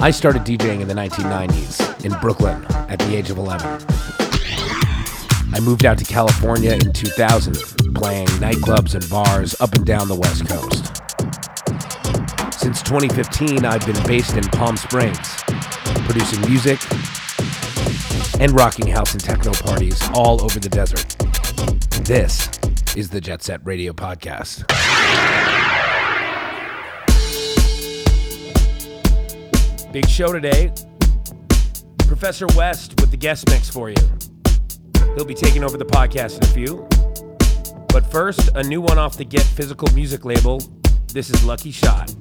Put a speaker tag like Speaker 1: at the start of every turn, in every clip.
Speaker 1: I started DJing in the 1990s in Brooklyn at the age of 11. I moved out to California in 2000, playing nightclubs and bars up and down the West Coast. Since 2015, I've been based in Palm Springs, producing music and rocking house and techno parties all over the desert. This is the Jet Set Radio Podcast. Big show today. Professor West with the guest mix for you. He'll be taking over the podcast in a few. But first, a new one off the Get Physical music label. This is Lucky Shot.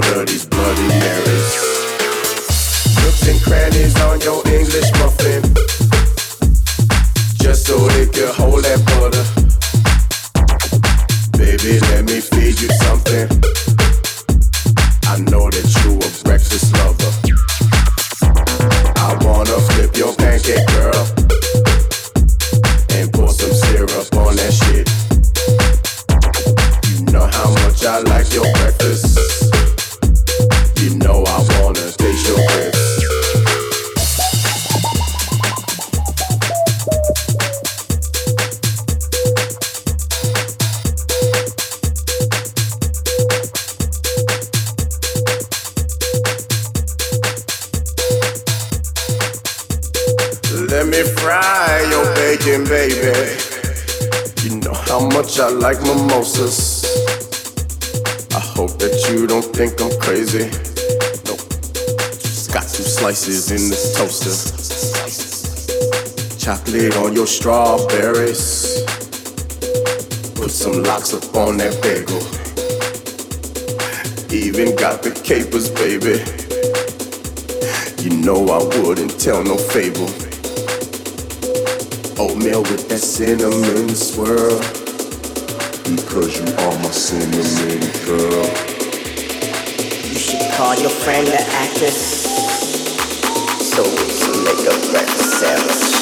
Speaker 2: order these Bloody Marys. Nooks
Speaker 3: and crannies on your English muffin, just so they can
Speaker 1: hold that
Speaker 4: butter. Baby, let me feed you something. I know that you a breakfast lover. I wanna flip your pancake, girl. crazy. No, just got some slices in this toaster. Chocolate on your strawberries. Put some lox up on that bagel. Even got the capers, baby. You know I wouldn't tell no fable. Oatmeal with that cinnamon swirl. Because you are my cinnamon girl call your
Speaker 1: friend the actress. So we can make a breakfast sandwich.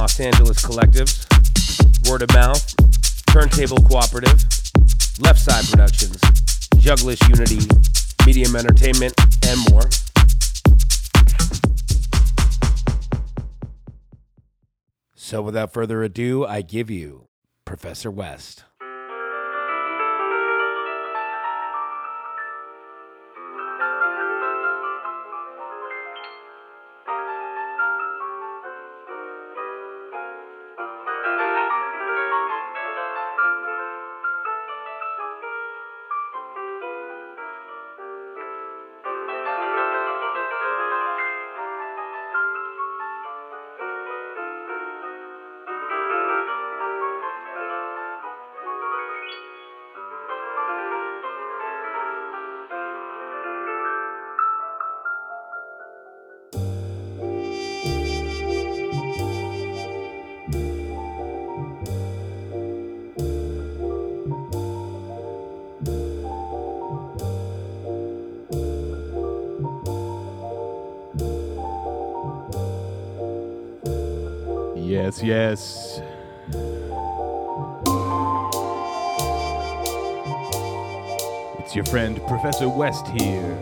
Speaker 1: Los Angeles collectives, Word of Mouth, Turntable Cooperative, Left Side Productions, Jugglish Unity, Medium Entertainment, and more. So without further ado, I give you Professor West.
Speaker 5: Yes. It's your friend Professor West here.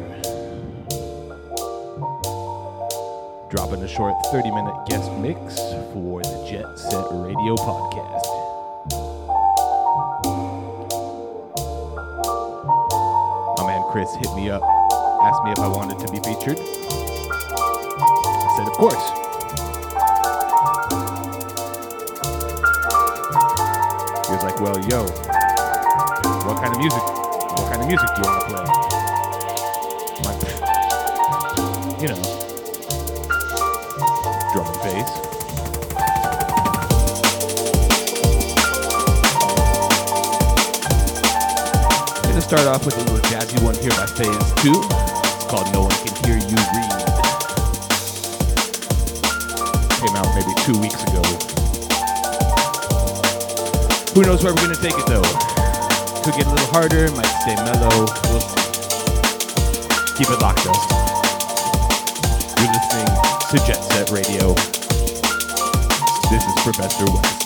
Speaker 5: Dropping a short 30 minute guest mix for the Jet Set Radio podcast. My man Chris hit me up, asked me if I wanted to be featured. I said, of course. Well, yo, what kind of music? What kind of music do you want to play? Like, you know, drum and bass. Gonna start off with a little jazzy one here by Phase 2. It's called No One Can Hear You Read. Came out maybe two weeks ago. Who knows where we're gonna take it though? Could get a little harder, might stay mellow. We'll. Keep it locked though. You're listening to Jet Set Radio. This is Professor West.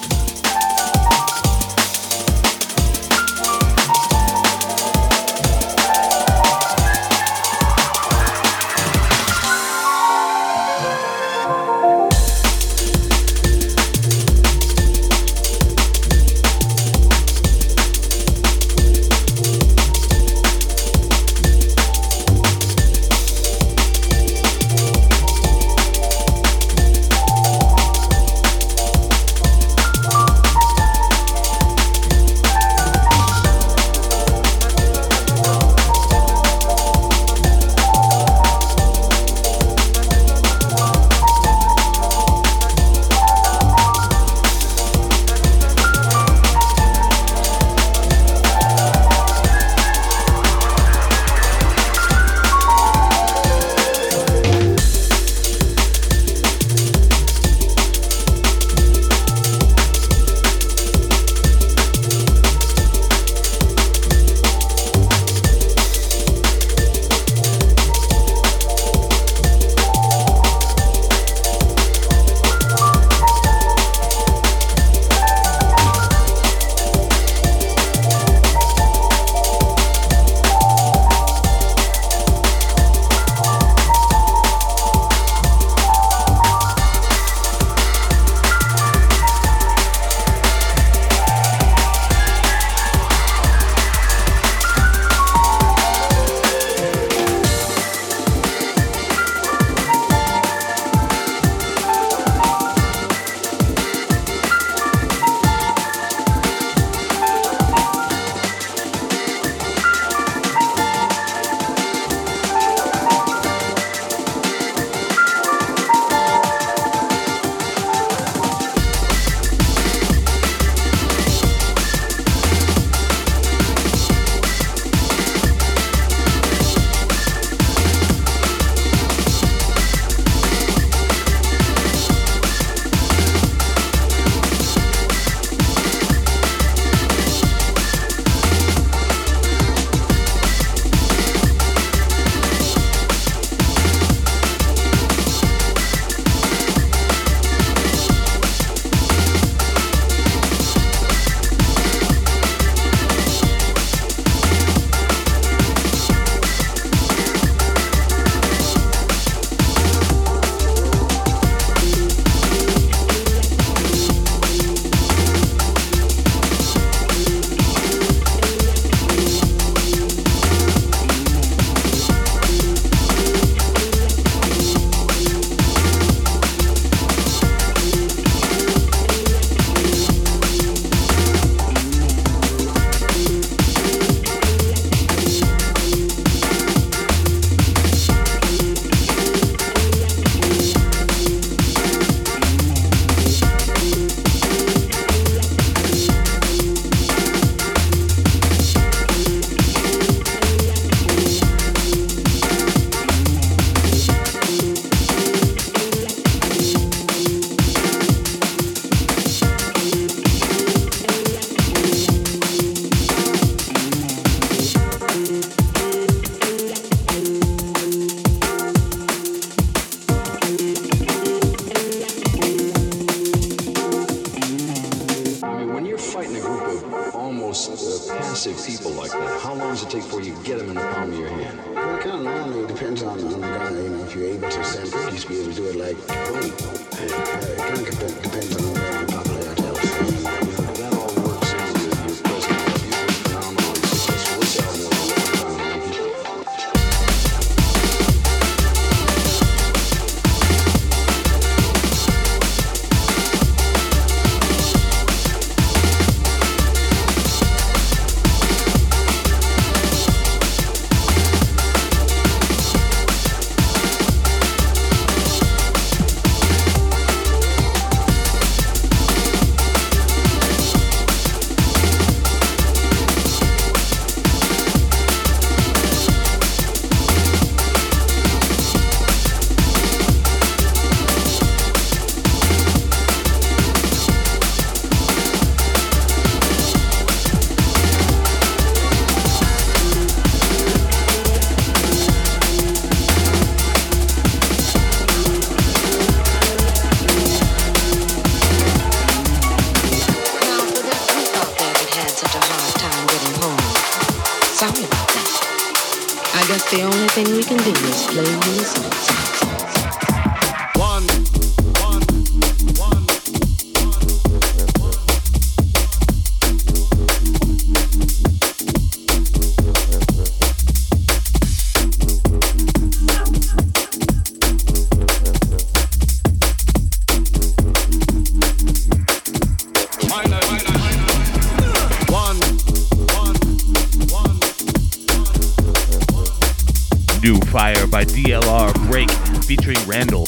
Speaker 5: Randall.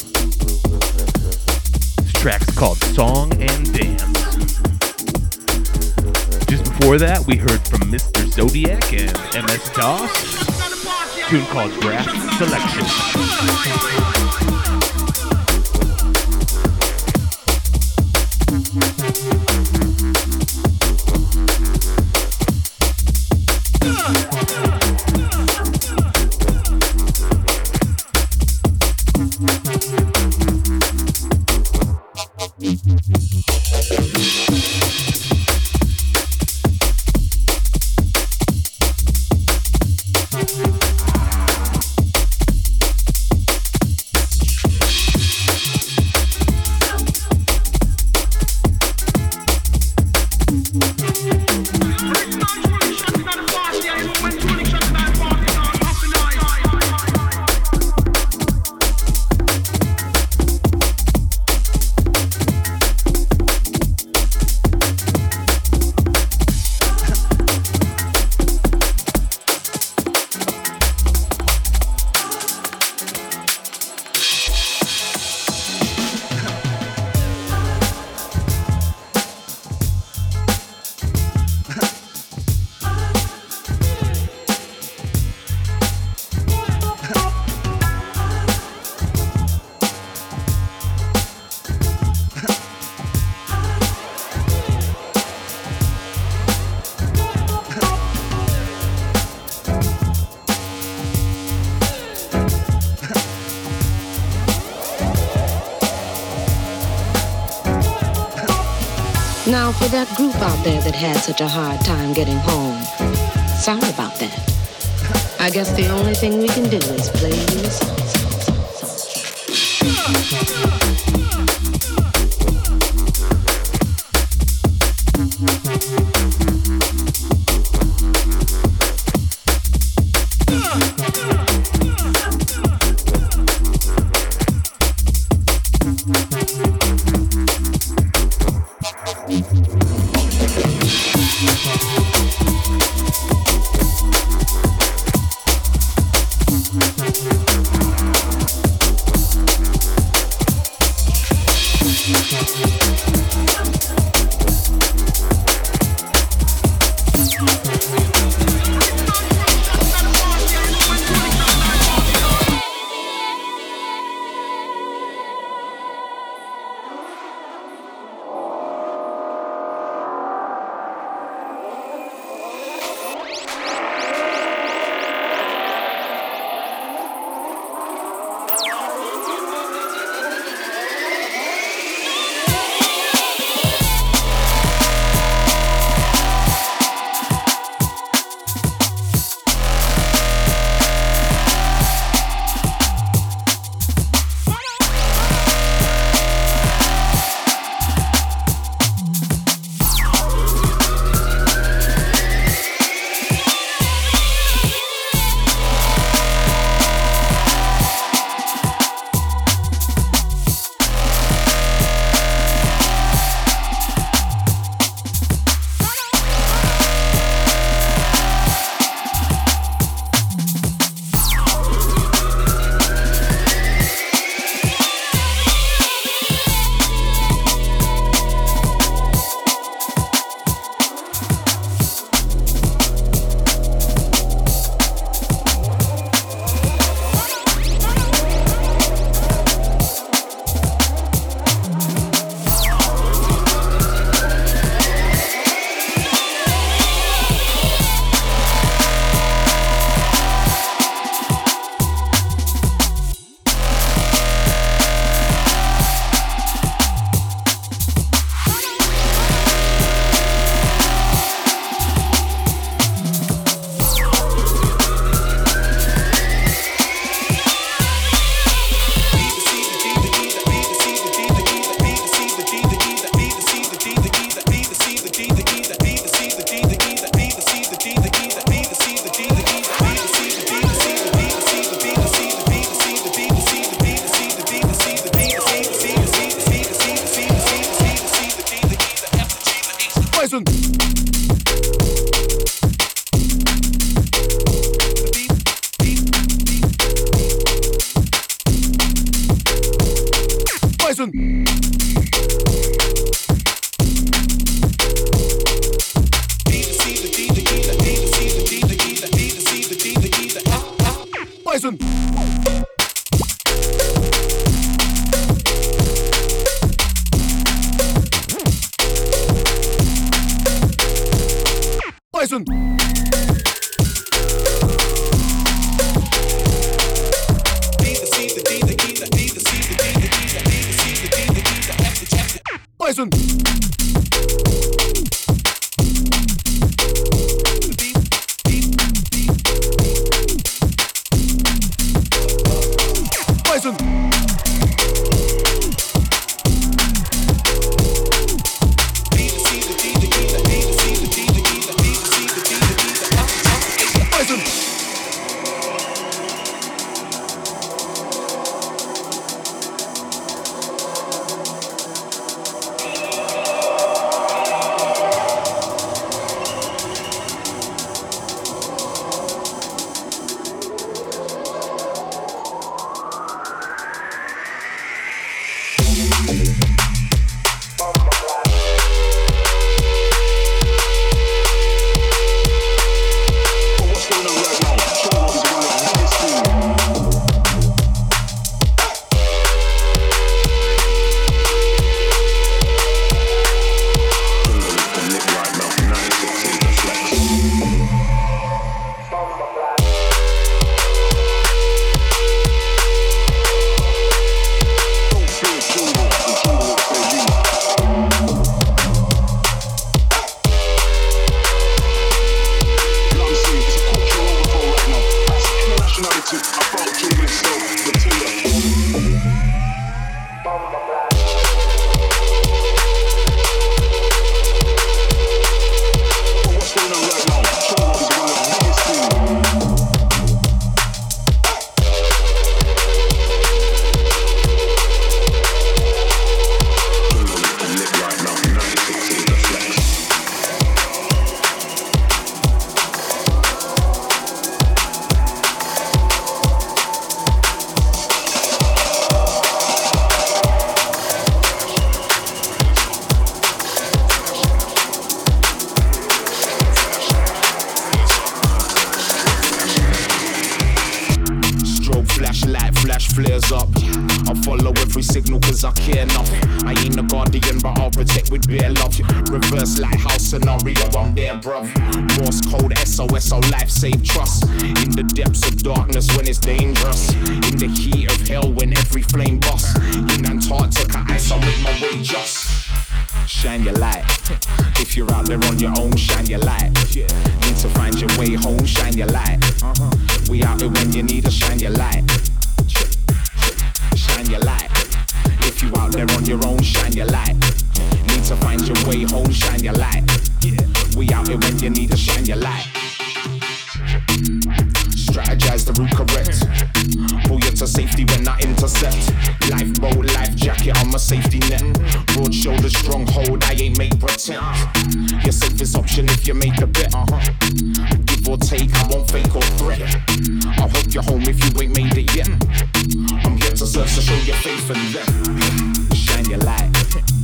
Speaker 5: This track's called Song and Dance. Just before that, we heard from Mr. Zodiac and MS DOS. Tune called Draft Selection.
Speaker 6: For that group out there that had such a hard time getting home. Sorry about that. I guess the only thing we can do is play you a song.
Speaker 7: Light. We out here when you need us, shine your light. Shine your light. If you out there on your own, shine your light. Need to find your way home, shine your light. We out here when you need us, shine your light. Strategize the route correct. Pull you to safety when I intercept. Lifeboat, life jacket on my safety net. Broad shoulders, strong hold, I ain't make pretend. Your safest option if you make a bet. Uh-huh. Give or take, I won't fake or threat. I'll help you home if you ain't made it yet. I'm here to serve, so show your faith and them. Shine your light.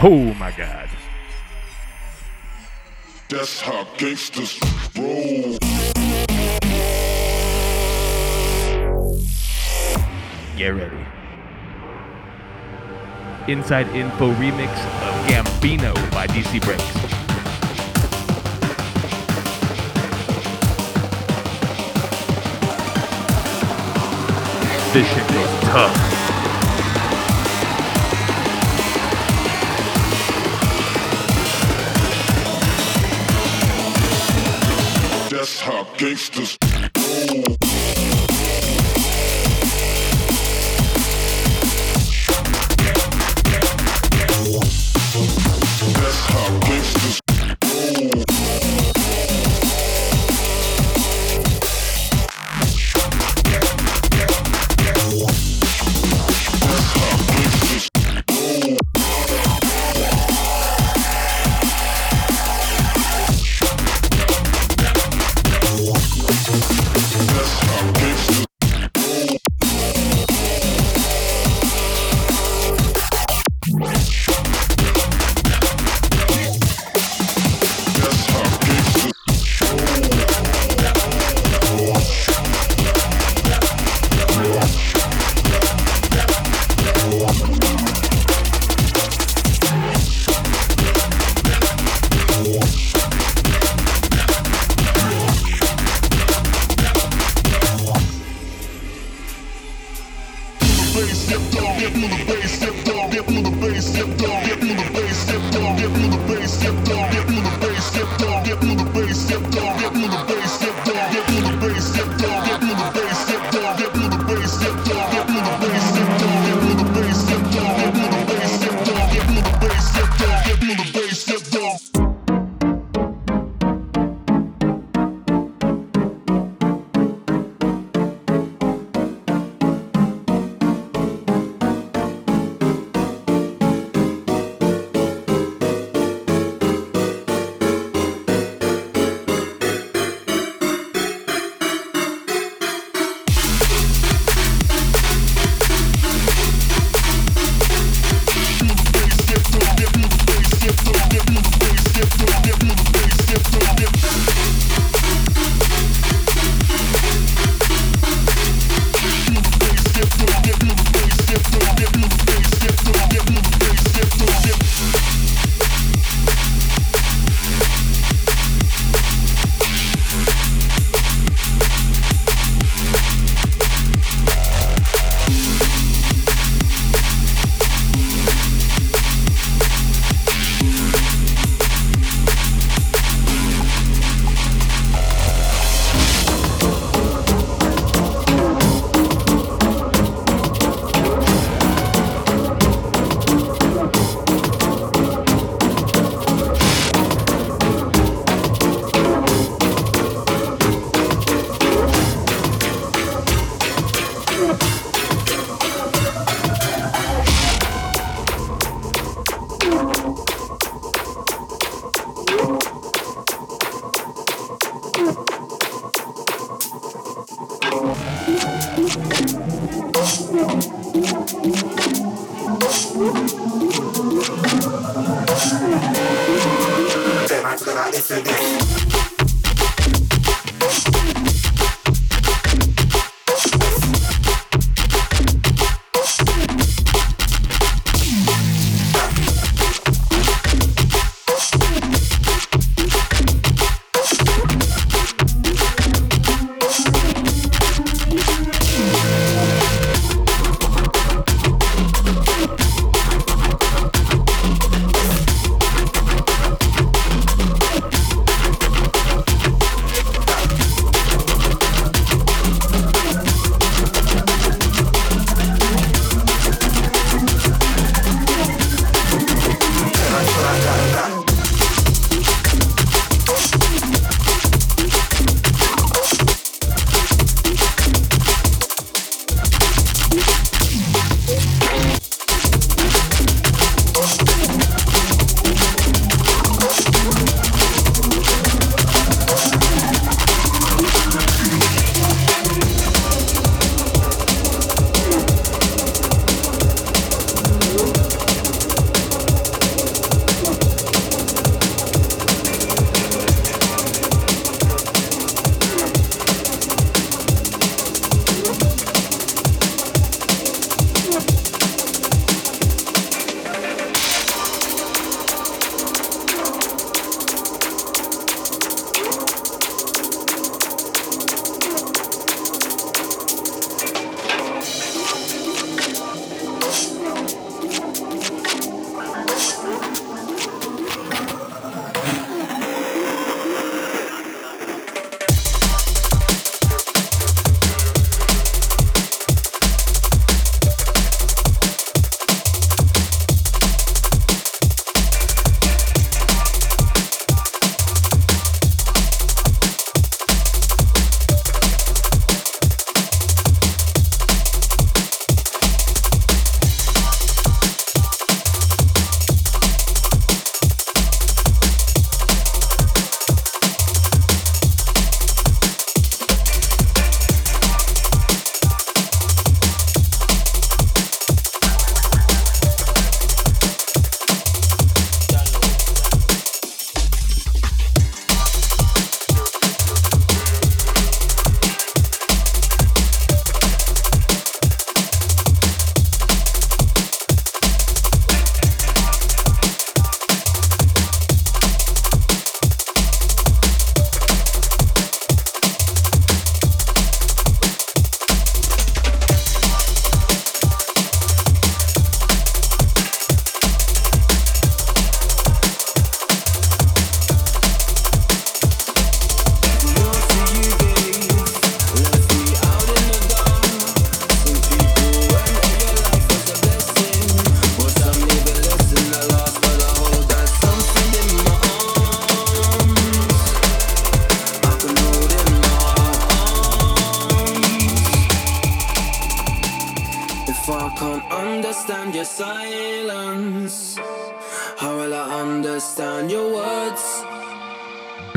Speaker 5: Oh my god.
Speaker 8: That's how gangsters roll.
Speaker 5: Get ready. Inside Info remix of Gambino by DC Breaks. this shit goes tough.
Speaker 8: That's how gangsters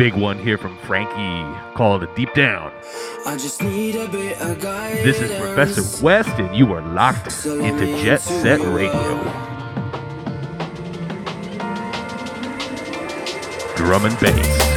Speaker 4: big one here from Frankie called Deep Down. This is Professor West, and you are locked into Jet Set Radio. Drum and bass.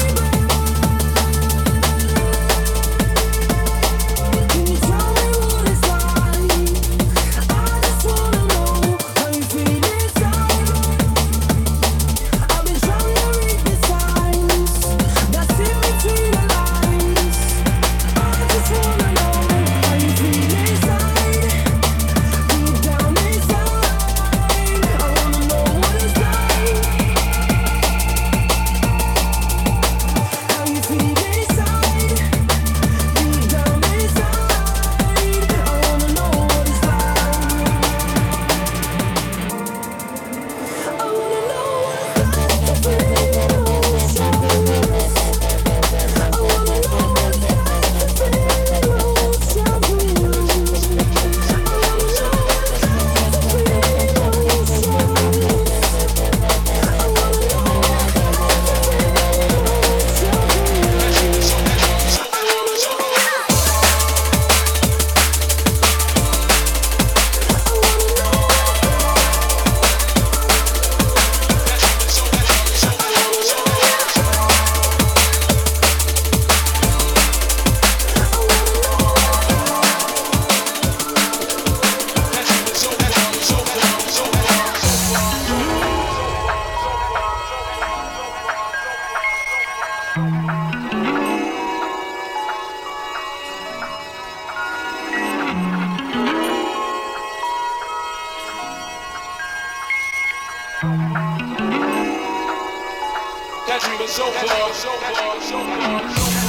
Speaker 8: That dream is so far, so far, so far, so far.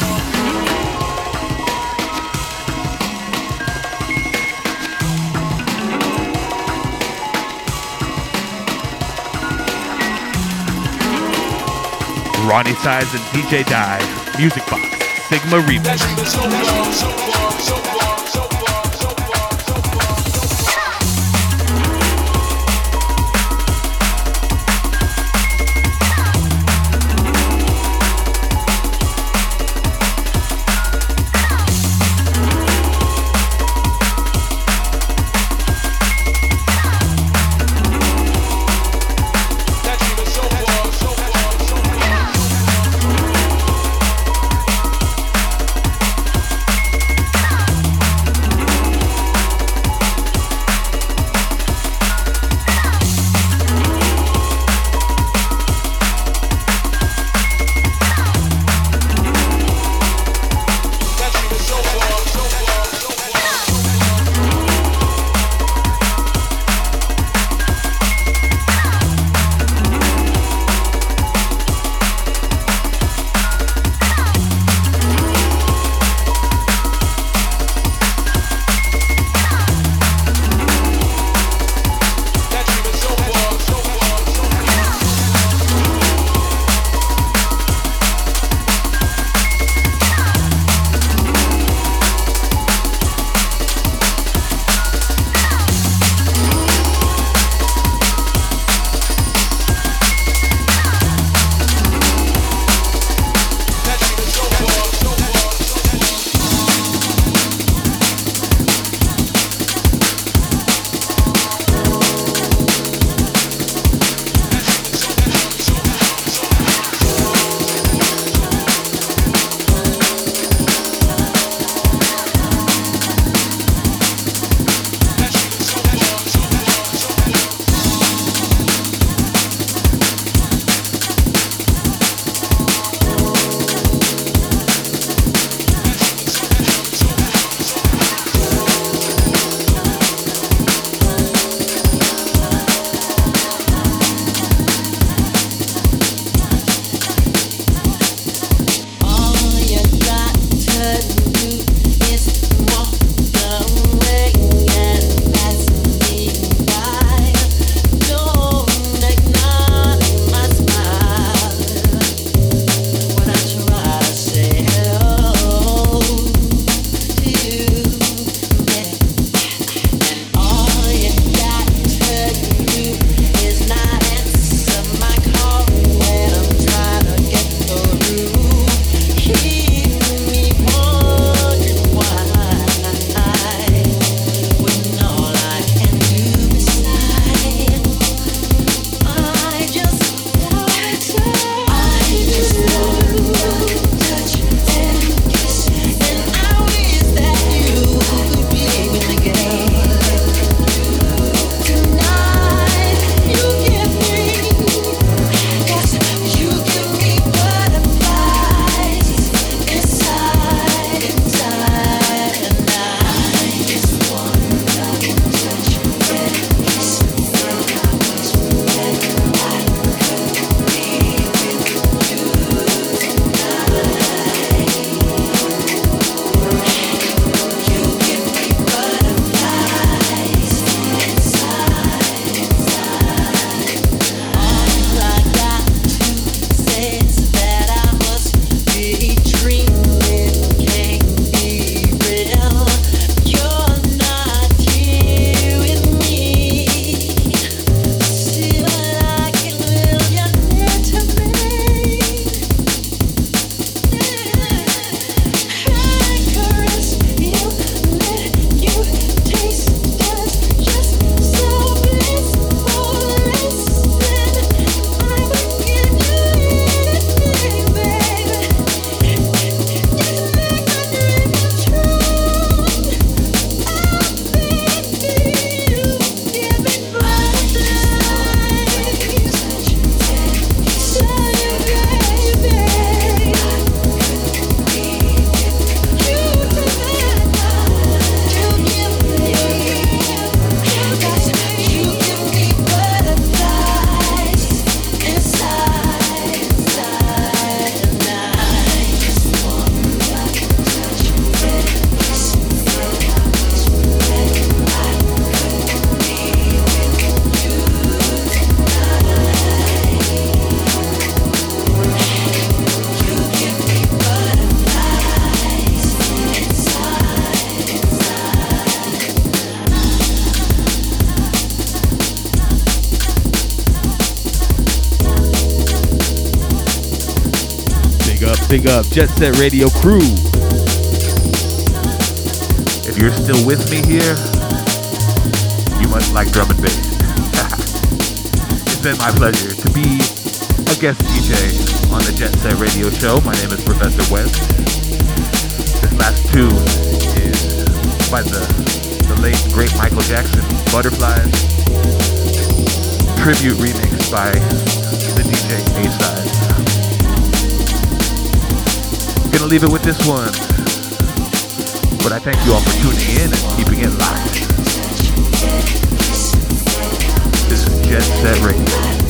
Speaker 5: Roni Size and DJ Die, Music Box, Sigma Remix.
Speaker 9: Big up, Jet Set Radio crew.
Speaker 5: If you're still with me here, you must like drum and bass. it's been my pleasure to be a guest DJ on the Jet Set Radio Show. My name is Professor West. This last tune is by the, the late great Michael Jackson, Butterflies. Tribute remix by the DJ A-Side. Gonna leave it with this one. But I thank you all for tuning in and keeping it locked. This is Jet Set Radio.